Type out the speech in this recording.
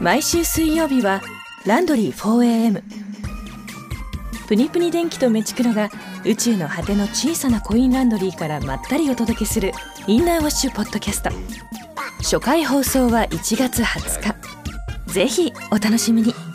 毎週水曜日はランドリー 4AM プニプニ電気とメチクロが宇宙の果ての小さなコインランドリーからまったりお届けするインナーウォッシュポッドキャスト。初回放送は1月20日。ぜひお楽しみに。